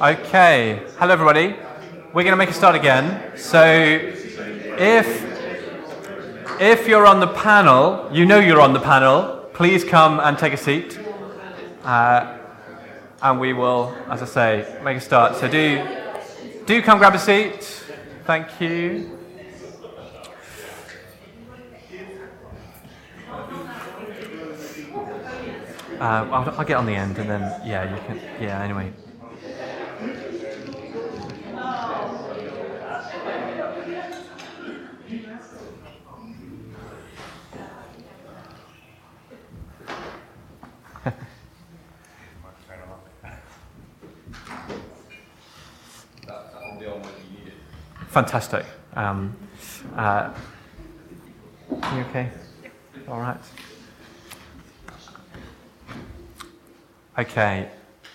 Okay, hello everybody. We're going to make a start again. So, if if you're on the panel, you know you're on the panel. Please come and take a seat, uh, and we will, as I say, make a start. So do do come grab a seat. Thank you. Uh, I'll, I'll get on the end, and then yeah, you can. Yeah, anyway. Fantastic. Um, uh, you okay? All right. Okay.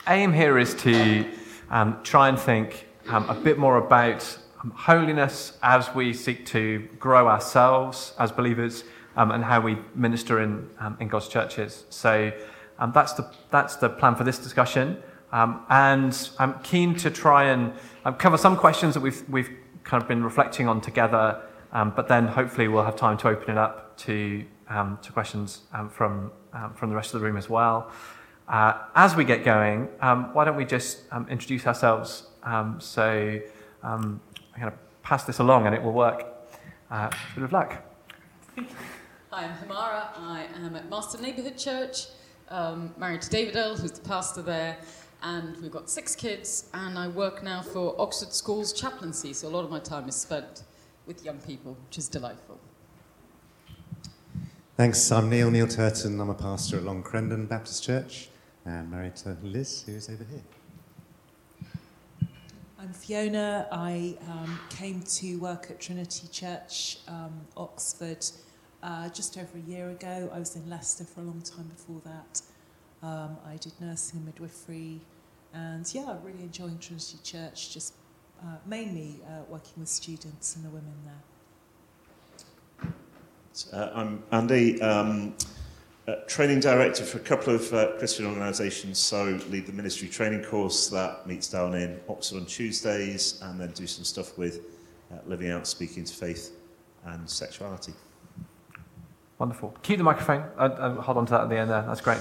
Aim here is to um, try and think um, a bit more about um, holiness as we seek to grow ourselves as believers um, and how we minister in, um, in God's churches. So that's, the, that's the plan for this discussion. and I'm keen to try and cover some questions that we've, we've kind of been reflecting on together, um, but then hopefully we'll have time to open it up to, um, to questions um, from, um, from the rest of the room as well. Uh, as we get going, um, why don't we just introduce ourselves? so I'm going to pass this along and it will work. Uh, bit of luck. Hi, I'm Hamara. I am at Marston Neighbourhood Church, um, married to David Earl, who's the pastor there, and we've got six kids, and I work now for Oxford Schools chaplaincy, so a lot of my time is spent with young people, which is delightful. Thanks. I'm Neil, Neil Turton. I'm a pastor at Long Crendon Baptist Church, and married to Liz, who is over here. I'm Fiona. I um, came to work at Trinity Church, um, Oxford, uh, just over a year ago. I was in Leicester for a long time before that. Um, I did nursing and midwifery, and yeah, really enjoying Trinity Church, just uh, mainly uh, working with students and the women there. Uh, I'm Andy, um, training director for a couple of uh, Christian organisations, so lead the ministry training course that meets down in Oxford on Tuesdays, and then do some stuff with uh, living out, speaking to faith and sexuality. Wonderful. Keep the microphone. hold on to that at the end there. That's great.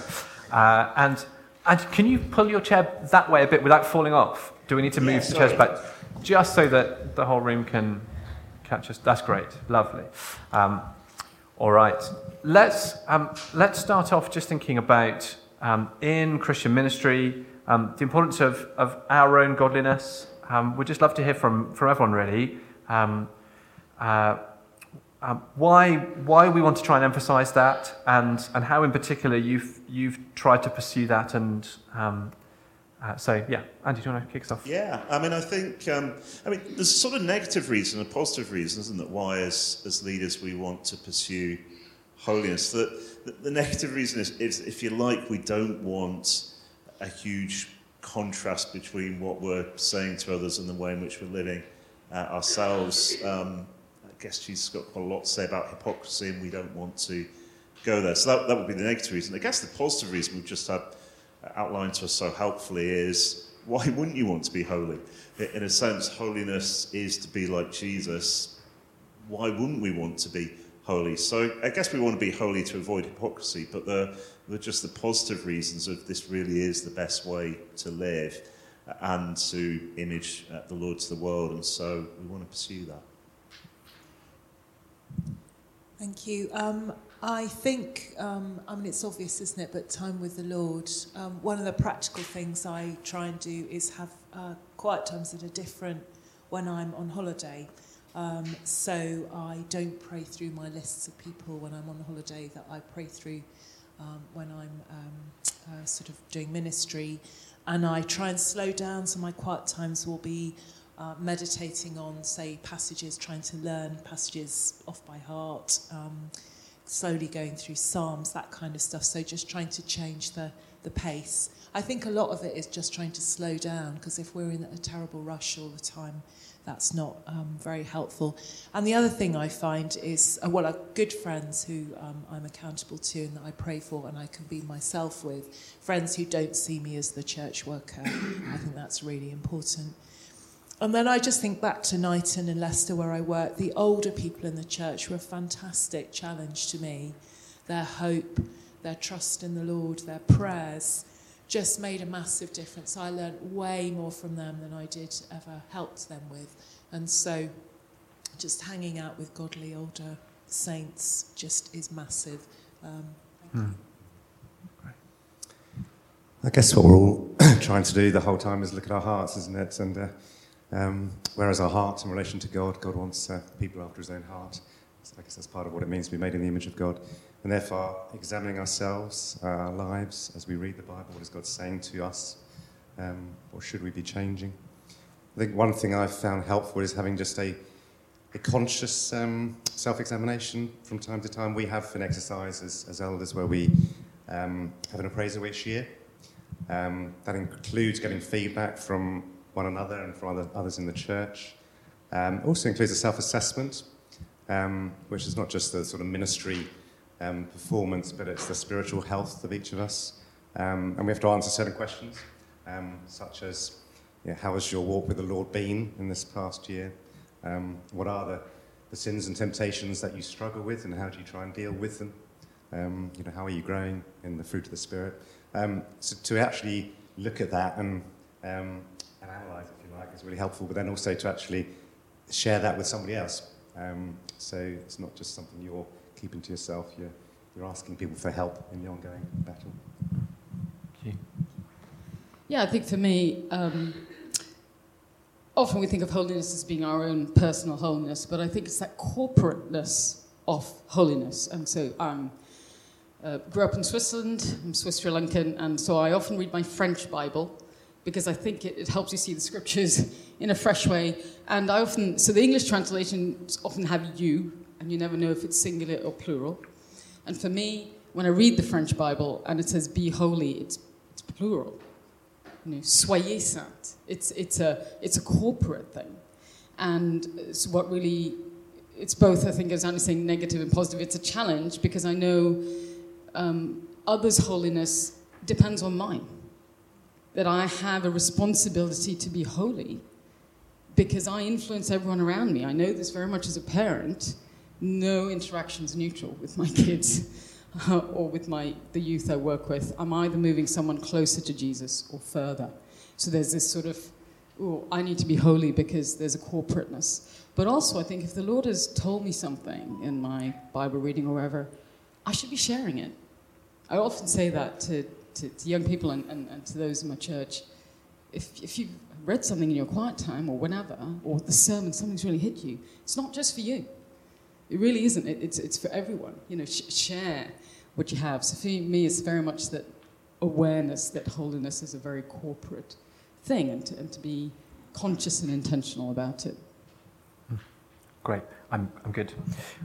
Uh, and, and can you pull your chair that way a bit without falling off? Do we need to move yeah, the chairs back? Just so that the whole room can catch us. That's great. Lovely. Um, all right. Let's, um, let's start off just thinking about um, in Christian ministry, um, the importance of, of our own godliness. Um, we'd just love to hear from, from everyone, really. Um, uh, um, why, why we want to try and emphasize that, and, and how in particular you've, you've tried to pursue that. And um, uh, so, yeah, Andy, do you want to kick us off? Yeah, I mean, I think, um, I mean, there's a sort of negative reason, a positive reason, isn't it, why as, as leaders we want to pursue holiness. The, the, the negative reason is, is, if you like, we don't want a huge contrast between what we're saying to others and the way in which we're living uh, ourselves. Um, guess she's got a lot to say about hypocrisy, and we don't want to go there. So that, that would be the negative reason. I guess the positive reason we've just had outlined to us so helpfully is why wouldn't you want to be holy? In a sense, holiness is to be like Jesus. Why wouldn't we want to be holy? So I guess we want to be holy to avoid hypocrisy, but the, the just the positive reasons of this really is the best way to live and to image uh, the Lord to the world. And so we want to pursue that. Thank you. Um, I think, um, I mean, it's obvious, isn't it? But time with the Lord. Um, one of the practical things I try and do is have uh, quiet times that are different when I'm on holiday. Um, so I don't pray through my lists of people when I'm on holiday that I pray through um, when I'm um, uh, sort of doing ministry. And I try and slow down, so my quiet times will be meditating on, say, passages, trying to learn passages off by heart, um, slowly going through Psalms, that kind of stuff. So just trying to change the, the pace. I think a lot of it is just trying to slow down because if we're in a terrible rush all the time, that's not um, very helpful. And the other thing I find is, uh, well, uh, good friends who um, I'm accountable to and that I pray for and I can be myself with, friends who don't see me as the church worker. I think that's really important. And then I just think back to Knighton and Leicester where I work. The older people in the church were a fantastic challenge to me. Their hope, their trust in the Lord, their prayers just made a massive difference. I learned way more from them than I did ever helped them with. And so just hanging out with godly older saints just is massive. Um, hmm. I guess what we're all trying to do the whole time is look at our hearts, isn't it? And uh, um, whereas our hearts in relation to God, God wants uh, people after his own heart. So I guess that's part of what it means to be made in the image of God. And therefore, examining ourselves, our lives, as we read the Bible, what is God saying to us? Um, what should we be changing? I think one thing I've found helpful is having just a, a conscious um, self examination from time to time. We have an exercise as, as elders where we um, have an appraisal each year. Um, that includes getting feedback from one another and from other, others in the church. Um, also includes a self assessment, um, which is not just the sort of ministry um, performance, but it's the spiritual health of each of us. Um, and we have to answer certain questions, um, such as you know, how has your walk with the Lord been in this past year? Um, what are the, the sins and temptations that you struggle with, and how do you try and deal with them? Um, you know, how are you growing in the fruit of the Spirit? Um, so to actually look at that and, and analyze, if you like, is really helpful, but then also to actually share that with somebody else. so it's not just something you're keeping to yourself. You're, you're asking people for help in the ongoing battle. Yeah, I think for me, um, often we think of holiness as being our own personal holiness, but I think it's that corporateness of holiness. And so I um, uh, grew up in Switzerland, I'm Swiss Sri Lankan, and so I often read my French Bible because I think it, it, helps you see the scriptures in a fresh way. And I often, so the English translations often have you, and you never know if it's singular or plural. And for me, when I read the French Bible and it says be holy, it's, it's plural. You know, soyez saint. It's, it's, a, it's a corporate thing. And it's what really, it's both, I think, as Andy's saying, negative and positive. It's a challenge because I know um, others' holiness depends on mine. That I have a responsibility to be holy because I influence everyone around me. I know this very much as a parent no interactions neutral with my kids uh, or with my, the youth I work with. I'm either moving someone closer to Jesus or further. So there's this sort of, oh, I need to be holy because there's a corporateness. But also, I think if the Lord has told me something in my Bible reading or wherever, I should be sharing it. I often say that to, to, to young people and, and, and to those in my church. If, if you've read something in your quiet time or whenever, or the sermon, something's really hit you, it's not just for you it really isn't. It, it's, it's for everyone. You know, sh- share what you have. So for me, it's very much that awareness that holiness is a very corporate thing and to, and to be conscious and intentional about it. Great. I'm, I'm good.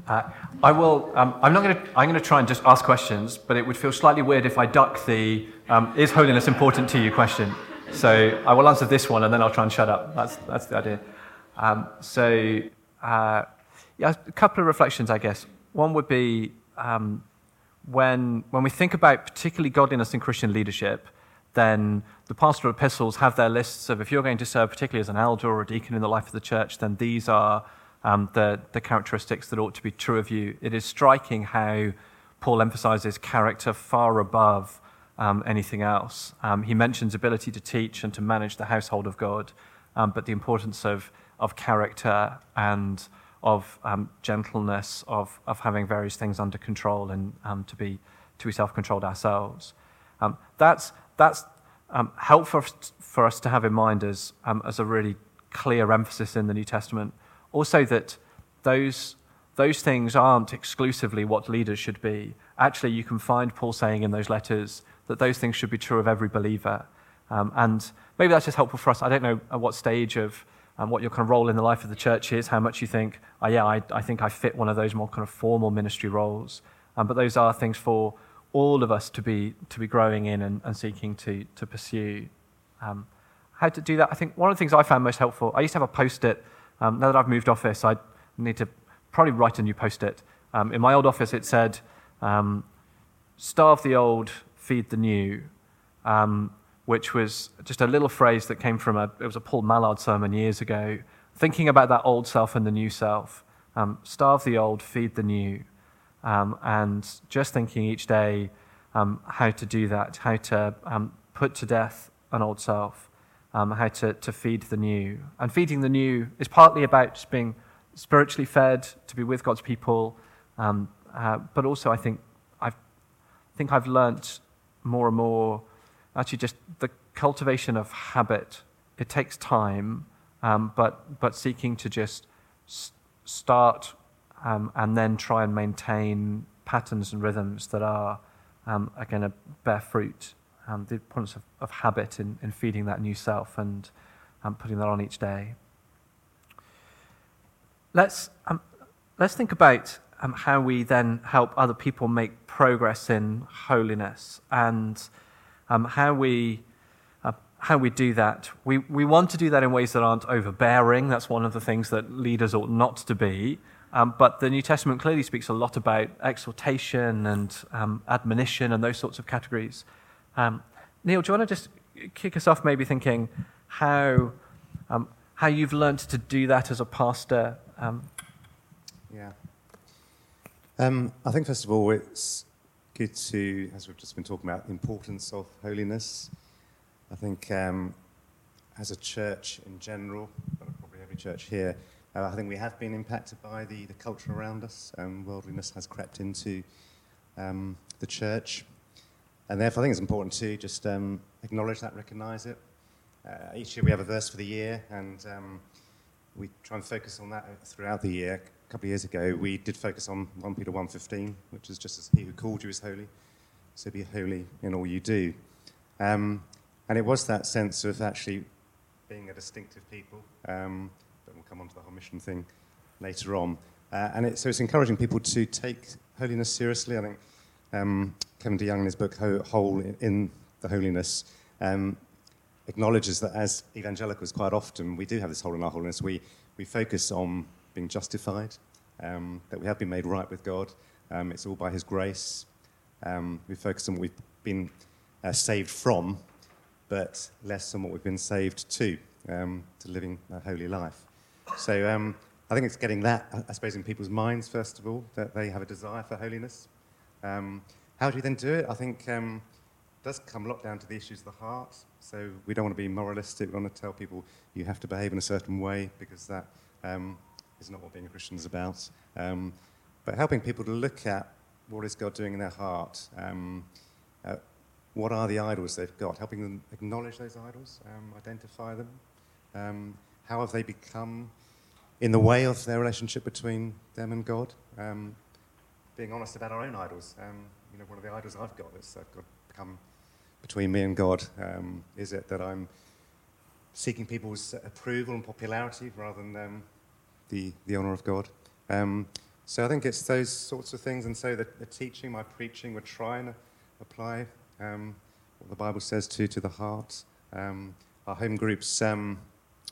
Uh, I will. Um, I'm not going to. I'm going to try and just ask questions, but it would feel slightly weird if I duck the um, "Is holiness important to you?" question. So I will answer this one, and then I'll try and shut up. That's that's the idea. Um, so uh, yeah, a couple of reflections, I guess. One would be um, when, when we think about particularly godliness in Christian leadership, then the pastoral epistles have their lists of if you're going to serve particularly as an elder or a deacon in the life of the church, then these are um, the, the characteristics that ought to be true of you. It is striking how Paul emphasizes character far above um, anything else. Um, he mentions ability to teach and to manage the household of God, um, but the importance of, of character and of um, gentleness, of, of having various things under control and um, to be, to be self controlled ourselves. That's that's helpful for, for us to have in mind as, as a really clear emphasis in the New Testament. Also, that those, those things aren't exclusively what leaders should be. Actually, you can find Paul saying in those letters that those things should be true of every believer. Um, and maybe that's just helpful for us. I don't know at what stage of and what your kind of role in the life of the church is, how much you think, oh, yeah, I, I think I fit one of those more kind of formal ministry roles. Um, but those are things for all of us to be, to be growing in and, and seeking to, to pursue. Um, how to do that? I think one of the things I found most helpful, I used to have a post it um, now that I've moved office, I need to probably write a new post it. Um, in my old office, it said, um, starve the old, feed the new, um, which was just a little phrase that came from a, it was a Paul Mallard sermon years ago, thinking about that old self and the new self. Um, starve the old, feed the new. Um, and just thinking each day how to do that, how to put to death an old self, um, how to, to feed the new. And feeding the new is partly about being spiritually fed, to be with God's people, um, uh, but also I think I've, I think I've learnt more and more actually just the cultivation of habit. It takes time, um, but, but seeking to just s- start um, and then try and maintain patterns and rhythms that are, um, are going to bear fruit. Um, the importance of, of habit in, in feeding that new self and um, putting that on each day. Let's, um, let's think about um, how we then help other people make progress in holiness and um, how we uh, how we do that. We, we want to do that in ways that aren't overbearing. That's one of the things that leaders ought not to be. Um, but the New Testament clearly speaks a lot about exhortation and um, admonition and those sorts of categories. Um, Neil, do you want to just kick us off, maybe thinking how um, how you've learned to do that as a pastor? Um, yeah. Um, I think first of all, it's good to, as we've just been talking about, the importance of holiness. I think um, as a church in general, but probably every church here, uh, I think we have been impacted by the, the culture around us. Um, worldliness has crept into um, the church. And therefore, I think it's important to just um, acknowledge that, recognize it. Uh, each year we have a verse for the year, and um, we try and focus on that throughout the year A couple of years ago, we did focus on 1 Peter 1.15, which is just as he who called you is holy, so be holy in all you do. Um, and it was that sense of actually being a distinctive people, um, but we'll come on to the whole mission thing later on. Uh, and it, so it's encouraging people to take holiness seriously. I think um, Kevin DeYoung in his book Hole in the Holiness um, acknowledges that as evangelicals quite often, we do have this hole in our holiness. We, we focus on being justified, um, that we have been made right with God. Um, it's all by His grace. Um, we focus on what we've been uh, saved from, but less on what we've been saved to, um, to living a holy life. So um, I think it's getting that, I suppose, in people's minds, first of all, that they have a desire for holiness. Um, how do we then do it? I think it does come a lot down to the issues of the heart. So we don't want to be moralistic. We want to tell people you have to behave in a certain way because that um, is not what being a Christian is about. Um, but helping people to look at what is God doing in their heart. Um, uh, what are the idols they've got? Helping them acknowledge those idols, um, identify them. Um, how have they become in the way of their relationship between them and God? Um, being honest about our own idols. Um, you know, one of the idols I've got that's I've got become between me and God. is it that I'm seeking people's approval and popularity rather than the, the honour of God. Um, so I think it's those sorts of things. And so the, the teaching, my preaching, we're trying to apply um, what the Bible says to, to the heart. Um, our home groups um,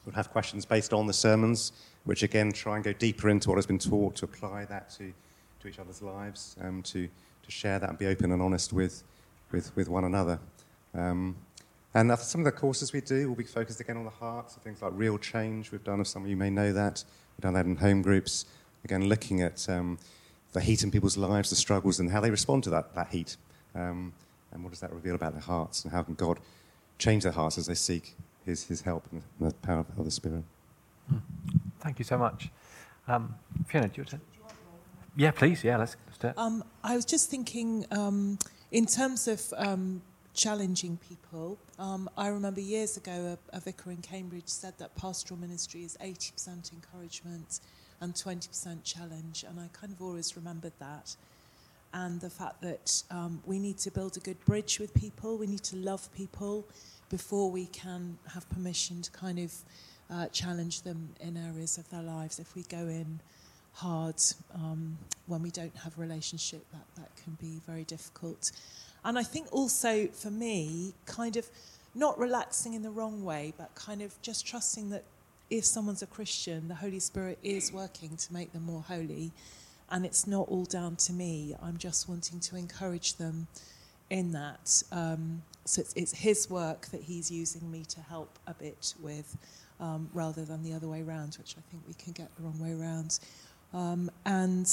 will have questions based on the sermons, which again try and go deeper into what has been taught to apply that to, to each other's lives, um, to, to share that and be open and honest with, with, with one another. Um, and some of the courses we do will be focused again on the heart, so things like real change we've done, if some of you may know that. We've done that in home groups, again, looking at um, the heat in people's lives, the struggles, and how they respond to that, that heat. Um, and what does that reveal about their hearts, and how can God change their hearts as they seek His, his help and the power of the Spirit? Hmm. Thank you so much. Um, Fiona, do you want to? Yeah, please. Yeah, let's, let's do it. Um, I was just thinking, um, in terms of um, challenging people. Um, I remember years ago a, a, vicar in Cambridge said that pastoral ministry is 80% encouragement and 20% challenge, and I kind of always remembered that. And the fact that um, we need to build a good bridge with people, we need to love people before we can have permission to kind of uh, challenge them in areas of their lives. If we go in hard um, when we don't have a relationship, that, that can be very difficult. And I think also for me, kind of not relaxing in the wrong way, but kind of just trusting that if someone's a Christian, the Holy Spirit is working to make them more holy, and it's not all down to me. I'm just wanting to encourage them in that. Um, so it's, it's His work that He's using me to help a bit with, um, rather than the other way around, which I think we can get the wrong way around. Um, and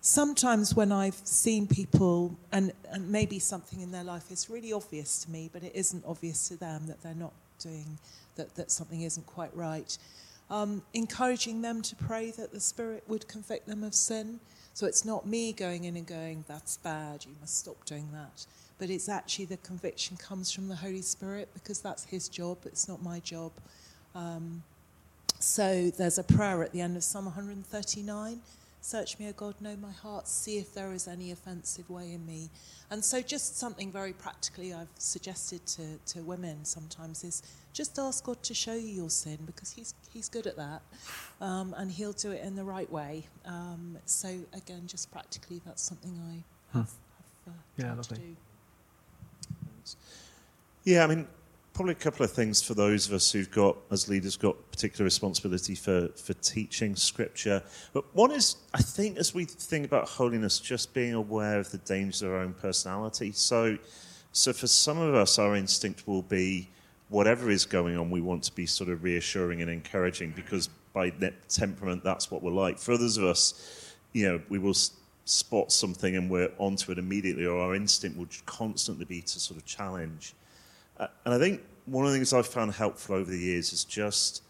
sometimes when I've seen people, and, and maybe something in their life is really obvious to me, but it isn't obvious to them that they're not doing, that, that something isn't quite right, um, encouraging them to pray that the Spirit would convict them of sin. So it's not me going in and going, that's bad, you must stop doing that. But it's actually the conviction comes from the Holy Spirit because that's His job, it's not my job. Um, so there's a prayer at the end of Psalm 139 Search me, O God, know my heart, see if there is any offensive way in me. And so, just something very practically I've suggested to, to women sometimes is just ask God to show you your sin because He's, he's good at that um, and He'll do it in the right way. Um, so, again, just practically, that's something I have, hmm. have uh, yeah, lovely. Yeah, I mean, probably a couple of things for those of us who've got, as leaders, got particular responsibility for, for teaching scripture. But one is, I think, as we think about holiness, just being aware of the dangers of our own personality. So, so for some of us, our instinct will be whatever is going on, we want to be sort of reassuring and encouraging because by temperament, that's what we're like. For others of us, you know, we will spot something and we're onto it immediately, or our instinct will constantly be to sort of challenge. Uh, and I think one of the things I've found helpful over the years is just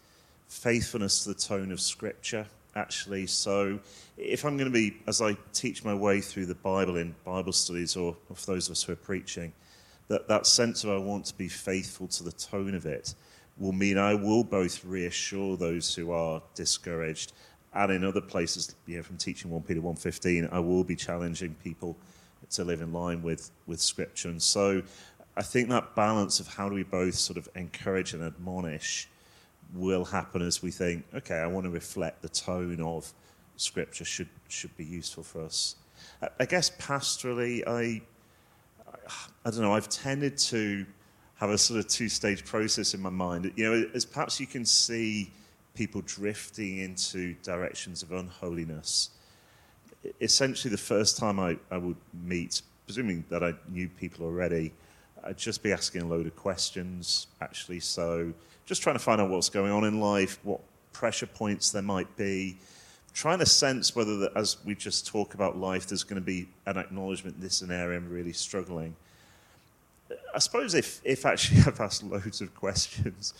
faithfulness to the tone of Scripture, actually. So if I'm going to be, as I teach my way through the Bible in Bible studies or, or for those of us who are preaching, that, that sense of I want to be faithful to the tone of it will mean I will both reassure those who are discouraged and in other places, you know, from teaching 1 Peter 1.15, I will be challenging people to live in line with, with Scripture. And so I think that balance of how do we both sort of encourage and admonish will happen as we think, okay, I want to reflect the tone of Scripture should should be useful for us. I, guess pastorally, I, I don't know. I've tended to have a sort of two-stage process in my mind. You know, as perhaps you can see people drifting into directions of unholiness. Essentially, the first time I, I would meet, presuming that I knew people already I'd just be asking a load of questions, actually. So just trying to find out what's going on in life, what pressure points there might be, trying to sense whether, that, as we just talk about life, there's going to be an acknowledgement this is an area I'm really struggling. I suppose if, if actually I've asked loads of questions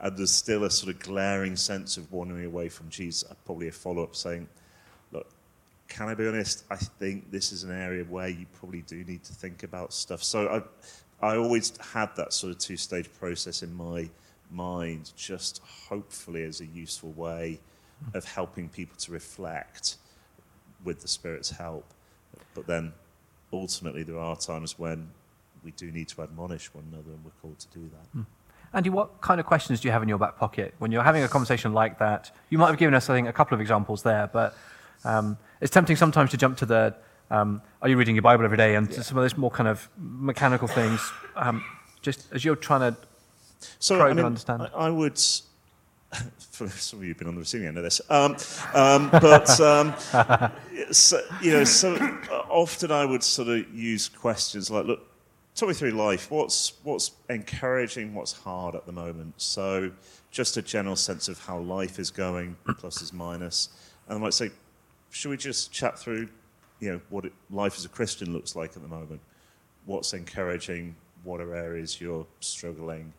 and there's still a sort of glaring sense of wandering away from Jesus, I'd probably a follow up saying, look, can I be honest? I think this is an area where you probably do need to think about stuff. So I, I always had that sort of two stage process in my mind, just hopefully as a useful way of helping people to reflect with the Spirit's help. But then ultimately, there are times when we do need to admonish one another, and we're called to do that. Mm. Andy, what kind of questions do you have in your back pocket when you're having a conversation like that? You might have given us, I think, a couple of examples there, but um, it's tempting sometimes to jump to the um, are you reading your Bible every day? And yeah. some of those more kind of mechanical things, um, just as you're trying to so, probe I mean, and understand. I, I would. For some of you have been on the receiving end of this, um, um but um, so, you know, so often I would sort of use questions like, "Look, talk me through life. What's what's encouraging? What's hard at the moment?" So, just a general sense of how life is going, pluses, minus, and I might say, "Should we just chat through you know, what it, life as a Christian looks like at the moment. What's encouraging? What are areas you're struggling?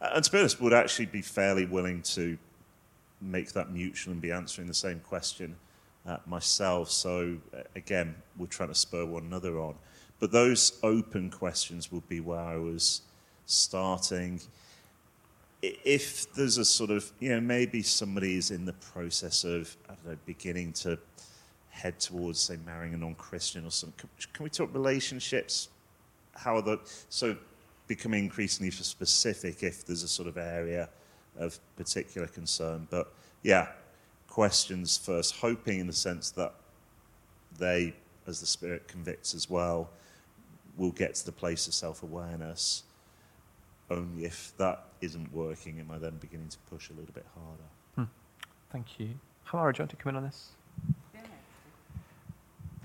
And to be honest, would actually be fairly willing to make that mutual and be answering the same question uh, myself. So again, we're trying to spur one another on. But those open questions would be where I was starting. If there's a sort of, you know, maybe somebody is in the process of, I don't know, beginning to head towards, say, marrying a non-Christian or something. Can, can we talk relationships? How are the so becoming increasingly specific if there's a sort of area of particular concern? But yeah, questions first, hoping in the sense that they, as the Spirit convicts as well, will get to the place of self-awareness. Only if that isn't working am I then beginning to push a little bit harder. Hmm. Thank you. Hamara, do you want to come in on this?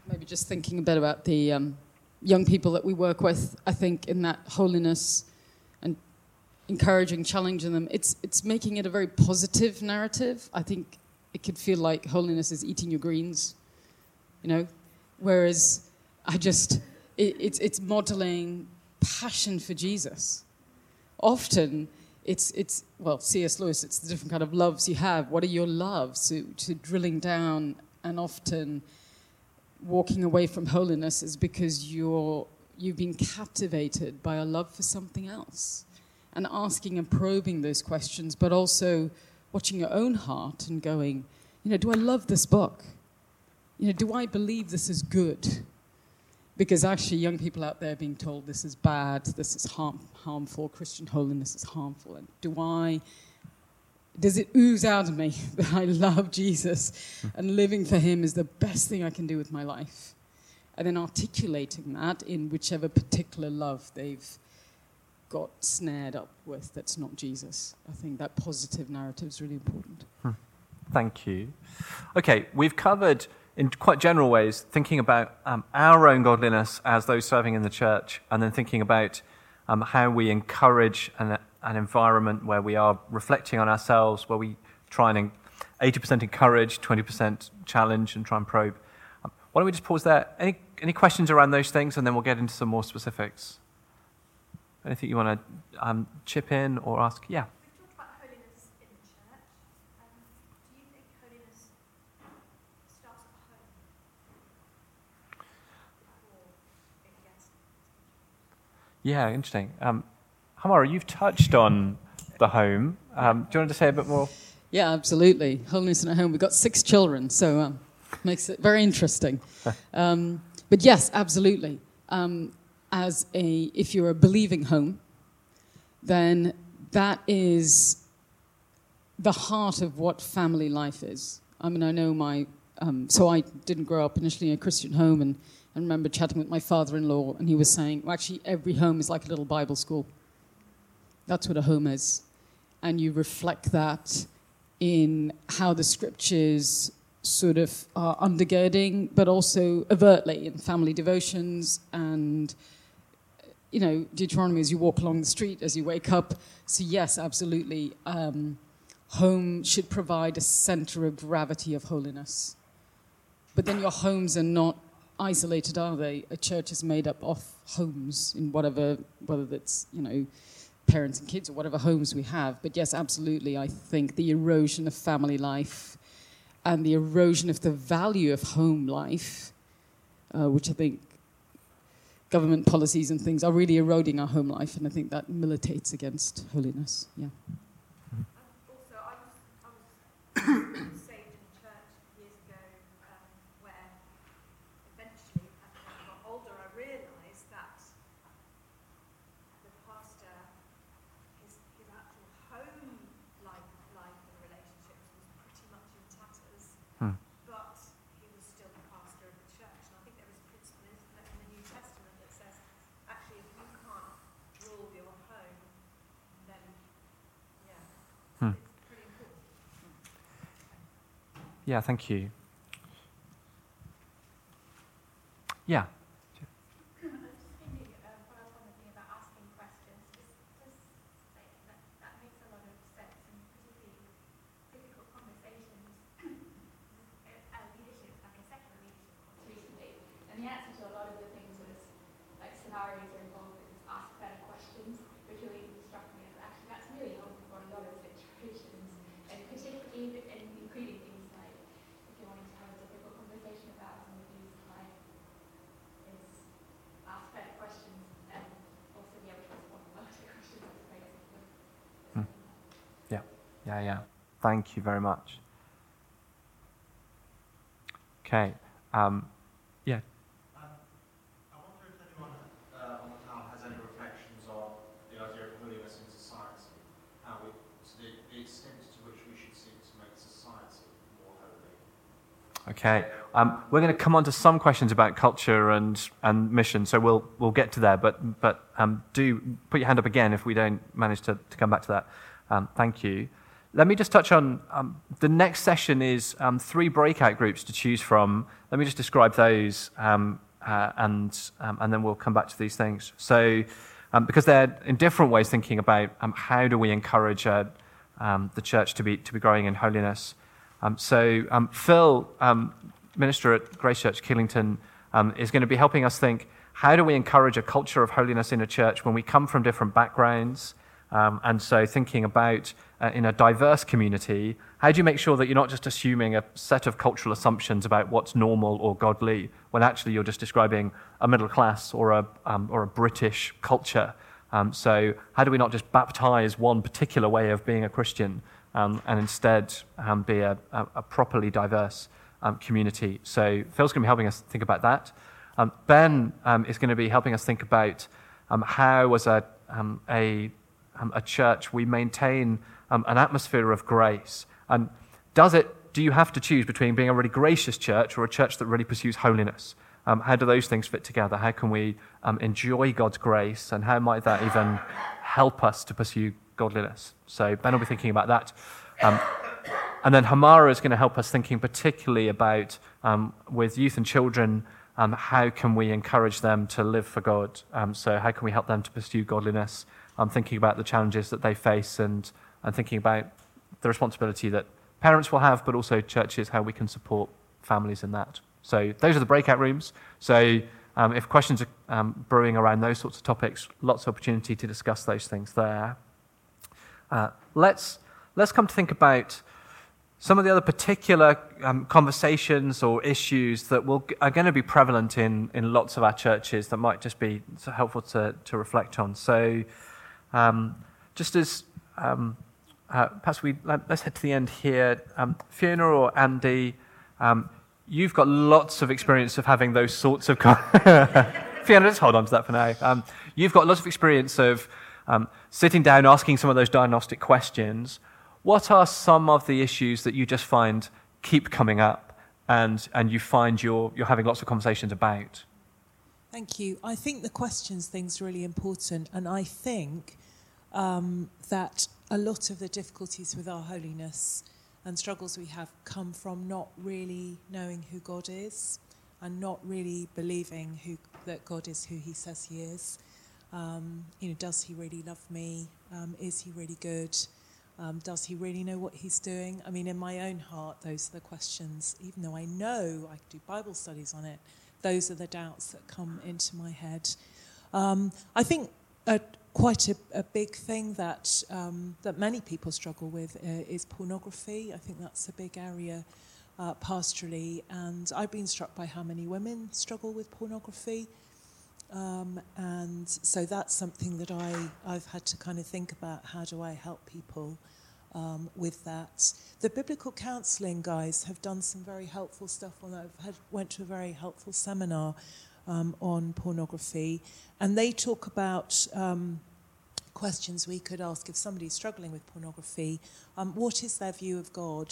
Maybe just thinking a bit about the um, young people that we work with. I think in that holiness and encouraging, challenging them, it's it's making it a very positive narrative. I think it could feel like holiness is eating your greens, you know, whereas I just it, it's it's modeling passion for Jesus. Often it's it's well C.S. Lewis. It's the different kind of loves you have. What are your loves? To drilling down and often walking away from holiness is because you're you've been captivated by a love for something else and asking and probing those questions but also watching your own heart and going you know do i love this book? You know do i believe this is good? Because actually young people out there being told this is bad this is harm, harmful christian holiness is harmful and do i does it ooze out of me that I love Jesus and living for Him is the best thing I can do with my life? And then articulating that in whichever particular love they've got snared up with that's not Jesus. I think that positive narrative is really important. Hmm. Thank you. Okay, we've covered in quite general ways thinking about um, our own godliness as those serving in the church, and then thinking about um, how we encourage and an environment where we are reflecting on ourselves, where we try and 80% encourage, 20% challenge, and try and probe. Um, why don't we just pause there? Any, any questions around those things, and then we'll get into some more specifics? Anything you want to um, chip in or ask? Yeah. We've talked about holiness in the church. Um, do you think holiness starts at home? Yeah, interesting. Um, Hamara, you've touched on the home. Um, do you want to say a bit more? Yeah, absolutely. Holiness in a home. We've got six children, so um, makes it very interesting. Um, but yes, absolutely. Um, as a, if you're a believing home, then that is the heart of what family life is. I mean, I know my, um, so I didn't grow up initially in a Christian home, and I remember chatting with my father-in-law, and he was saying, well, actually, every home is like a little Bible school. That's what a home is. And you reflect that in how the scriptures sort of are undergirding, but also overtly in family devotions and, you know, Deuteronomy as you walk along the street, as you wake up. So, yes, absolutely. Um, home should provide a center of gravity of holiness. But then your homes are not isolated, are they? A church is made up of homes in whatever, whether that's, you know, parents and kids or whatever homes we have. But yes, absolutely, I think the erosion of family life and the erosion of the value of home life, uh, which I think government policies and things are really eroding our home life, and I think that militates against holiness. Yeah. Yeah, thank you. Yeah. Yeah, yeah. Thank you very much. Okay. Um, yeah. I wonder if anyone on the panel has any reflections on the idea of holiness in society, the, the extent to which we should seek to make society more holy. Okay. Um, we're going to come on to some questions about culture and, and mission, so we'll, we'll get to there, but, but um, do put your hand up again if we don't manage to, to come back to that. Um, thank you let me just touch on um, the next session is um, three breakout groups to choose from. Let me just describe those, um, uh, and um, and then we'll come back to these things. So, um, because they're in different ways thinking about um, how do we encourage uh, the church to be to be growing in holiness. so, Phil, minister at Grace Church Kidlington, is going to be helping us think how do we encourage a culture of holiness in a church when we come from different backgrounds. And so, thinking about uh, in a diverse community, how do you make sure that you're not just assuming a set of cultural assumptions about what's normal or godly, when actually you're just describing a middle class or a, um, or a British culture? Um, so, how do we not just baptize one particular way of being a Christian um, and instead um, be a, a, a, properly diverse um, community? So, Phil's going to be helping us think about that. ben is going to be helping us think about how, as a, a um, a church, we maintain um, an atmosphere of grace. And does it, do you have to choose between being a really gracious church or a church that really pursues holiness? Um, how do those things fit together? How can we um, enjoy God's grace? And how might that even help us to pursue godliness? So, Ben will be thinking about that. Um, and then Hamara is going to help us thinking particularly about, um, with youth and children, um, how can we encourage them to live for God? Um, so, how can we help them to pursue godliness? I'm thinking about the challenges that they face and, and thinking about the responsibility that parents will have, but also churches, how we can support families in that. So those are the breakout rooms. So um, if questions are um, brewing around those sorts of topics, lots of opportunity to discuss those things there. Uh, let's, let's come to think about some of the other particular um, conversations or issues that will, are going to be prevalent in, in lots of our churches that might just be helpful to, to reflect on. So um, just as um, uh, perhaps we let, us head to the end here. Um, Fiona or Andy, um, you've got lots of experience of having those sorts of. Fiona, just hold on to that for now. Um, you've got lots of experience of um, sitting down, asking some of those diagnostic questions. What are some of the issues that you just find keep coming up, and and you find you're you're having lots of conversations about? Thank you. I think the questions thing's really important, and I think um, that a lot of the difficulties with our holiness and struggles we have come from not really knowing who God is and not really believing who, that God is who He says He is. Um, you know, does He really love me? Um, is He really good? Um, does He really know what He's doing? I mean, in my own heart, those are the questions. Even though I know I do Bible studies on it, those are the doubts that come into my head. Um, I think a, quite a, a, big thing that um, that many people struggle with uh, is pornography. I think that's a big area uh, pastorally, and I've been struck by how many women struggle with pornography. Um, and so that's something that I, I've had to kind of think about how do I help people um, with that. The biblical counselling guys have done some very helpful stuff on that. I've had, went to a very helpful seminar um, on pornography, and they talk about um, questions we could ask if somebody's struggling with pornography. Um, what is their view of God?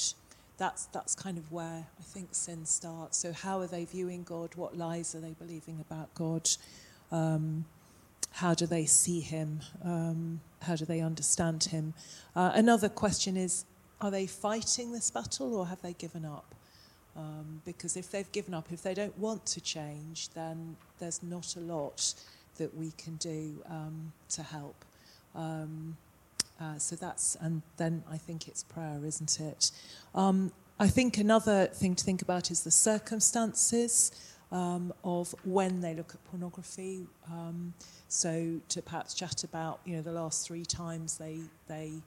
That's that's kind of where I think sin starts. So how are they viewing God? What lies are they believing about God? Um, how do they see Him? Um, how do they understand Him? Uh, another question is: Are they fighting this battle, or have they given up? Um, because if they've given up, if they don't want to change, then there's not a lot that we can do um, to help. Um, uh, so that's, and then I think it's prayer, isn't it? Um, I think another thing to think about is the circumstances um, of when they look at pornography. Um, so to perhaps chat about, you know, the last three times they they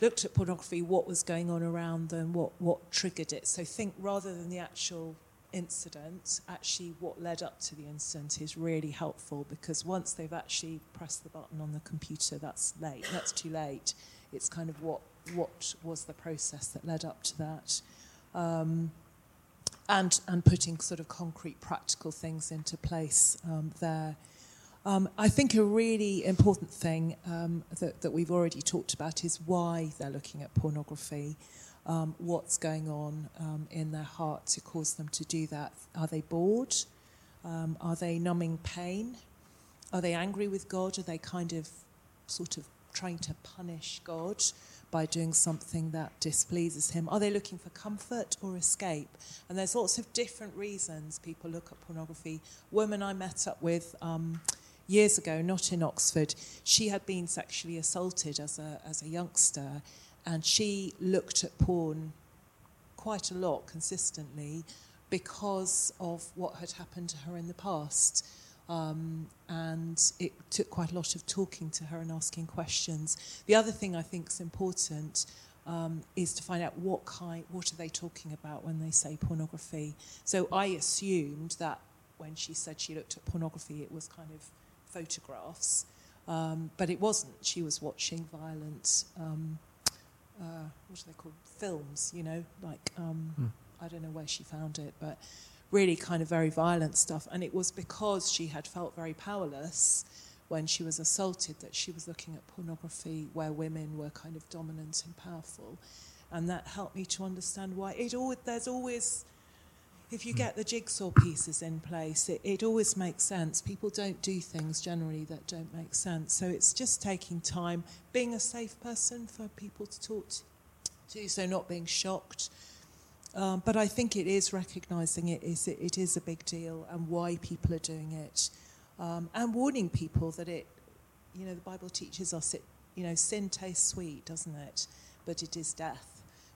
looked at pornography, what was going on around them, what, what triggered it. So think rather than the actual incident, actually what led up to the incident is really helpful because once they've actually pressed the button on the computer, that's late, that's too late. It's kind of what, what was the process that led up to that. Um, and, and putting sort of concrete practical things into place um, there. Um, I think a really important thing um, that, that we've already talked about is why they're looking at pornography, um, what's going on um, in their heart to cause them to do that. Are they bored? Um, are they numbing pain? Are they angry with God? Are they kind of sort of trying to punish God by doing something that displeases him? Are they looking for comfort or escape? And there's lots of different reasons people look at pornography. Woman I met up with um, years ago, not in Oxford, she had been sexually assaulted as a, as a youngster, and she looked at porn quite a lot consistently because of what had happened to her in the past. Um, and it took quite a lot of talking to her and asking questions. The other thing I think is important um, is to find out what kind, what are they talking about when they say pornography. So I assumed that when she said she looked at pornography, it was kind of photographs, um, but it wasn't. She was watching violent, um, uh, what are they called? Films, you know, like um, Hmm. I don't know where she found it, but really kind of very violent stuff. And it was because she had felt very powerless when she was assaulted that she was looking at pornography where women were kind of dominant and powerful. And that helped me to understand why it always, there's always, if you get the jigsaw pieces in place, it, it always makes sense. People don't do things generally that don't make sense. So it's just taking time, being a safe person for people to talk to, so not being shocked. Um, but I think it is recognising it is it, it is a big deal and why people are doing it, um, and warning people that it, you know, the Bible teaches us it, you know, sin tastes sweet, doesn't it? But it is death.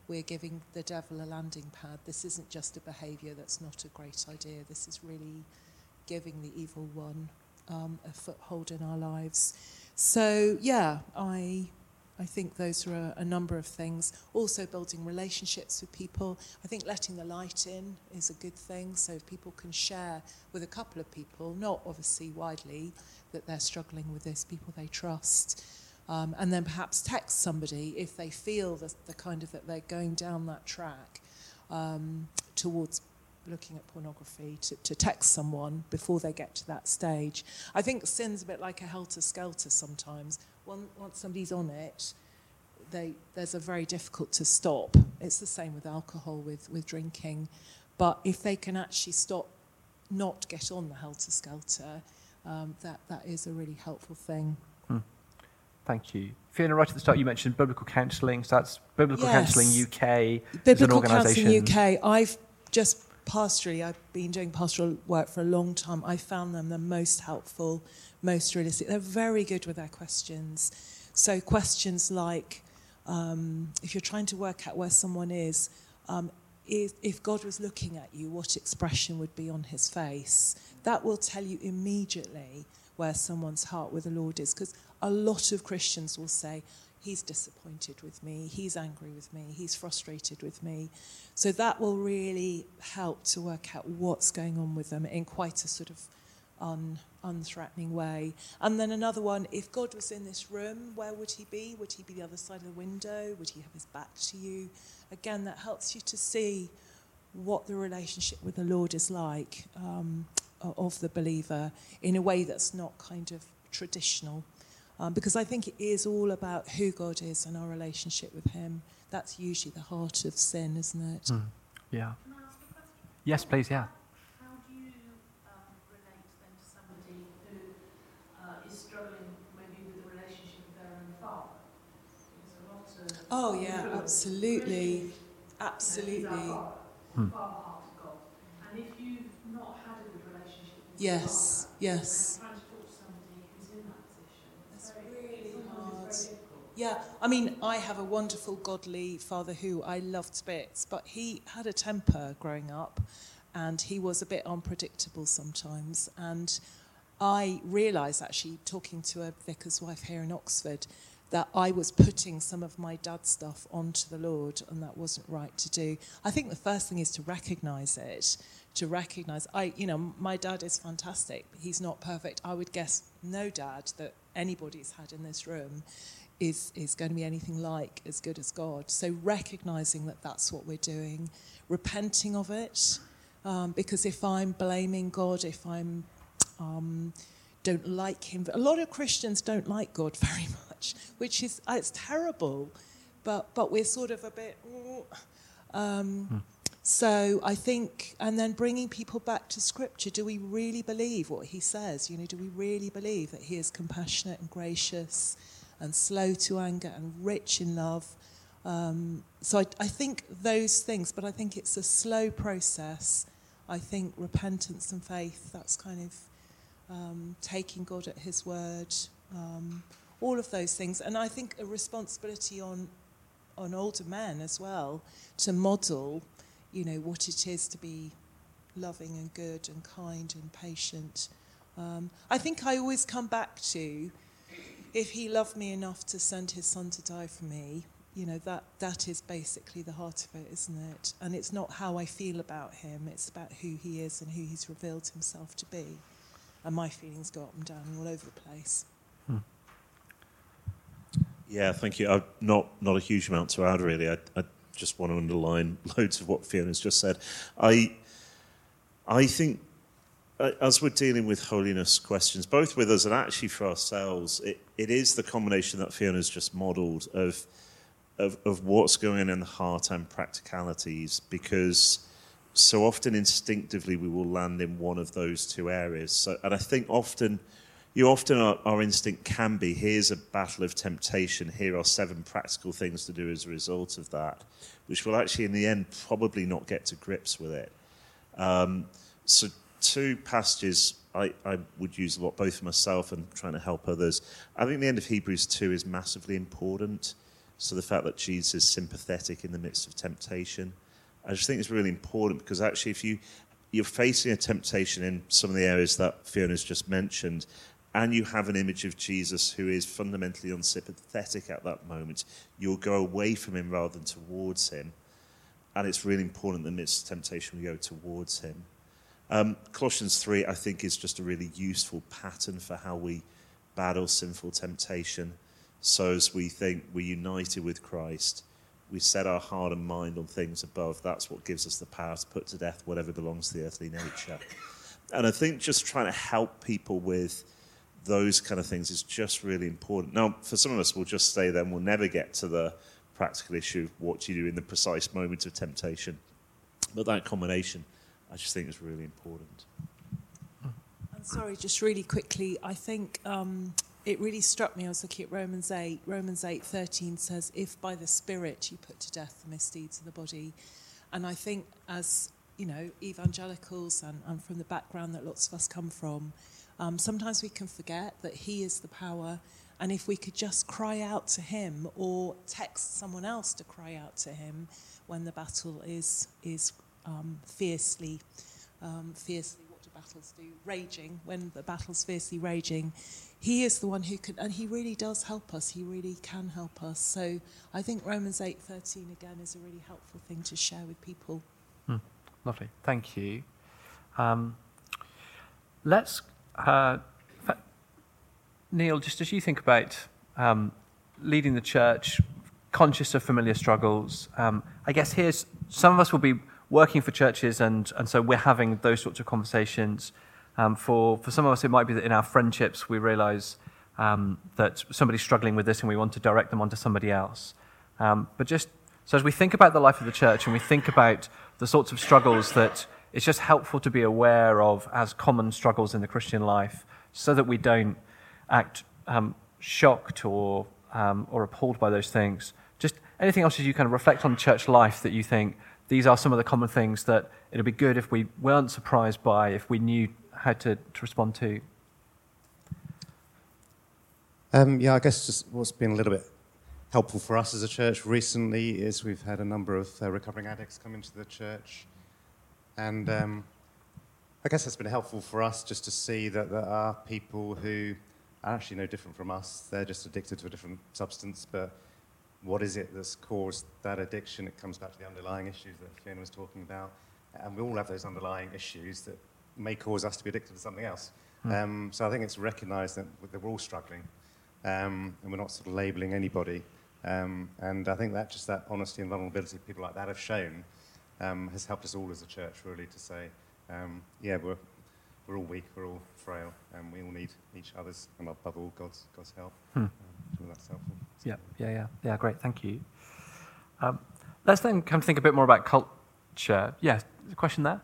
We're giving the devil a landing pad. This isn't just a behaviour that's not a great idea. This is really giving the evil one um, a foothold in our lives. So yeah, I I think those are a, a number of things. Also, building relationships with people. I think letting the light in is a good thing, so people can share with a couple of people, not obviously widely, that they're struggling with this, people they trust. Um, and then perhaps text somebody if they feel the, the kind of that they're going down that track um, towards looking at pornography to, to text someone before they get to that stage. I think sin's a bit like a helter skelter sometimes. Once, once somebody's on it, they, there's a very difficult to stop. It's the same with alcohol, with, with drinking. But if they can actually stop, not get on the helter skelter, um, that, that is a really helpful thing. Thank you. Fiona, right at the start, you mentioned biblical counselling. So that's Biblical Yes. Counselling UK. Biblical Counselling. UK, I've just pastorally, I've been doing pastoral work for a long time. I found them the most helpful, most realistic. They're very good with their questions. So, questions like um, if you're trying to work out where someone is, um, if, if God was looking at you, what expression would be on his face? That will tell you immediately where someone's heart with the Lord is. Because a lot of Christians will say, He's disappointed with me, he's angry with me, he's frustrated with me. So that will really help to work out what's going on with them in quite a sort of un, unthreatening way. And then another one if God was in this room, where would he be? Would he be the other side of the window? Would he have his back to you? Again, that helps you to see what the relationship with the Lord is like um, of the believer in a way that's not kind of traditional. Um, because I think it is all about who God is and our relationship with Him. That's usually the heart of sin, isn't it? Mm. Yeah. Can I ask a question? Yes, please. Yeah. How do you um, relate then to somebody who uh, is struggling maybe with a relationship with their own father? There's a lot of Oh, yeah, absolutely. Absolutely. He's our Hmm. father, father Yeah, I mean, I have a wonderful, godly father who I loved bits, but he had a temper growing up and he was a bit unpredictable sometimes. And I realised, actually, talking to a vicar's wife here in Oxford, that I was putting some of my dad's stuff onto the Lord, and that wasn't right to do. I think the first thing is to recognise it, to recognise, I, you know, my dad is fantastic, he's not perfect. I would guess no dad that anybody's had in this room is, is going to be anything like as good as God. So recognizing that that's what we're doing, repenting of it, um, because if I'm blaming God, if I'm um, don't like Him, a lot of Christians don't like God very much, which is uh, it's terrible, but but we're sort of a bit. Um, So I think, and then bringing people back to Scripture. Do we really believe what He says? You know, do we really believe that He is compassionate and gracious? And slow to anger and rich in love. Um, so I, I think those things, but I think it's a slow process. I think repentance and faith, that's kind of um, taking God at His word, um, all of those things. And I think a responsibility on, on older men as well to model, you know, what it is to be loving and good and kind and patient. Um, I think I always come back to if he loved me enough to send his son to die for me, you know, that, that is basically the heart of it, isn't it? And it's not how I feel about him, it's about who he is and who he's revealed himself to be. And my feelings go up and down all over the place. Hmm. Yeah, thank you. I've not not a huge amount to add really. I, I just want to underline loads of what Fiona's just said. I I think as we're dealing with holiness questions, both with us and actually for ourselves, it, it is the combination that Fiona's just modelled of, of of what's going on in the heart and practicalities, because so often instinctively we will land in one of those two areas. So, and I think often you often our, our, instinct can be here's a battle of temptation here are seven practical things to do as a result of that which will actually in the end probably not get to grips with it um, so two passages I, I, would use a lot both for myself and trying to help others i think the end of hebrews 2 is massively important so the fact that jesus is sympathetic in the midst of temptation i just think it's really important because actually if you you're facing a temptation in some of the areas that Fiona's just mentioned, and you have an image of Jesus who is fundamentally unsympathetic at that moment, you'll go away from him rather than towards him. And it's really important that amidst temptation we go towards him. Um, Colossians 3, I think, is just a really useful pattern for how we battle sinful temptation. So, as we think we're united with Christ, we set our heart and mind on things above. That's what gives us the power to put to death whatever belongs to the earthly nature. And I think just trying to help people with those kind of things is just really important. Now, for some of us, we'll just stay there and we'll never get to the practical issue of what you do in the precise moment of temptation. But that combination, I just think it's really important. I'm sorry, just really quickly, I think um, it really struck me. I was looking at Romans 8. Romans 8:13 says, "If by the Spirit you put to death the misdeeds of the body," and I think as you know, evangelicals and, and from the background that lots of us come from, um, sometimes we can forget that He is the power, and if we could just cry out to Him or text someone else to cry out to Him when the battle is is um, fiercely, um, fiercely. What do battles do? Raging. When the battle's fiercely raging, He is the one who can, and He really does help us. He really can help us. So I think Romans eight thirteen again is a really helpful thing to share with people. Hmm. Lovely, thank you. Um, let's uh, Neil, just as you think about um, leading the church, conscious of familiar struggles, um, I guess here's some of us will be working for churches, and, and so we're having those sorts of conversations. Um, for, for some of us, it might be that in our friendships we realize um, that somebody's struggling with this and we want to direct them onto somebody else. Um, but just so as we think about the life of the church and we think about the sorts of struggles that it's just helpful to be aware of as common struggles in the Christian life so that we don't act um, shocked or, um, or appalled by those things. Just anything else as you kind of reflect on church life that you think these are some of the common things that it would be good if we weren't surprised by, if we knew how to, to respond to? Um, yeah, I guess just what's been a little bit helpful for us as a church recently is we've had a number of uh, recovering addicts come into the church. And um, I guess it's been helpful for us just to see that there are people who are actually no different from us. They're just addicted to a different substance, but what is it that's caused that addiction? It comes back to the underlying issues that Fiona was talking about. And we all have those underlying issues that may cause us to be addicted to something else. Mm. Um, so I think it's recognised that, we're all struggling um, and we're not sort of labelling anybody. Um, and I think that just that honesty and vulnerability people like that have shown um, has helped us all as a church really to say, um, yeah, we're, we're all weak, we're all frail, and we all need each other's, and above all, God's, God's help. Hmm. Um, that's helpful. Yeah, yeah, yeah, yeah, great, thank you. Um, let's then come to think a bit more about culture. Yeah, a question there?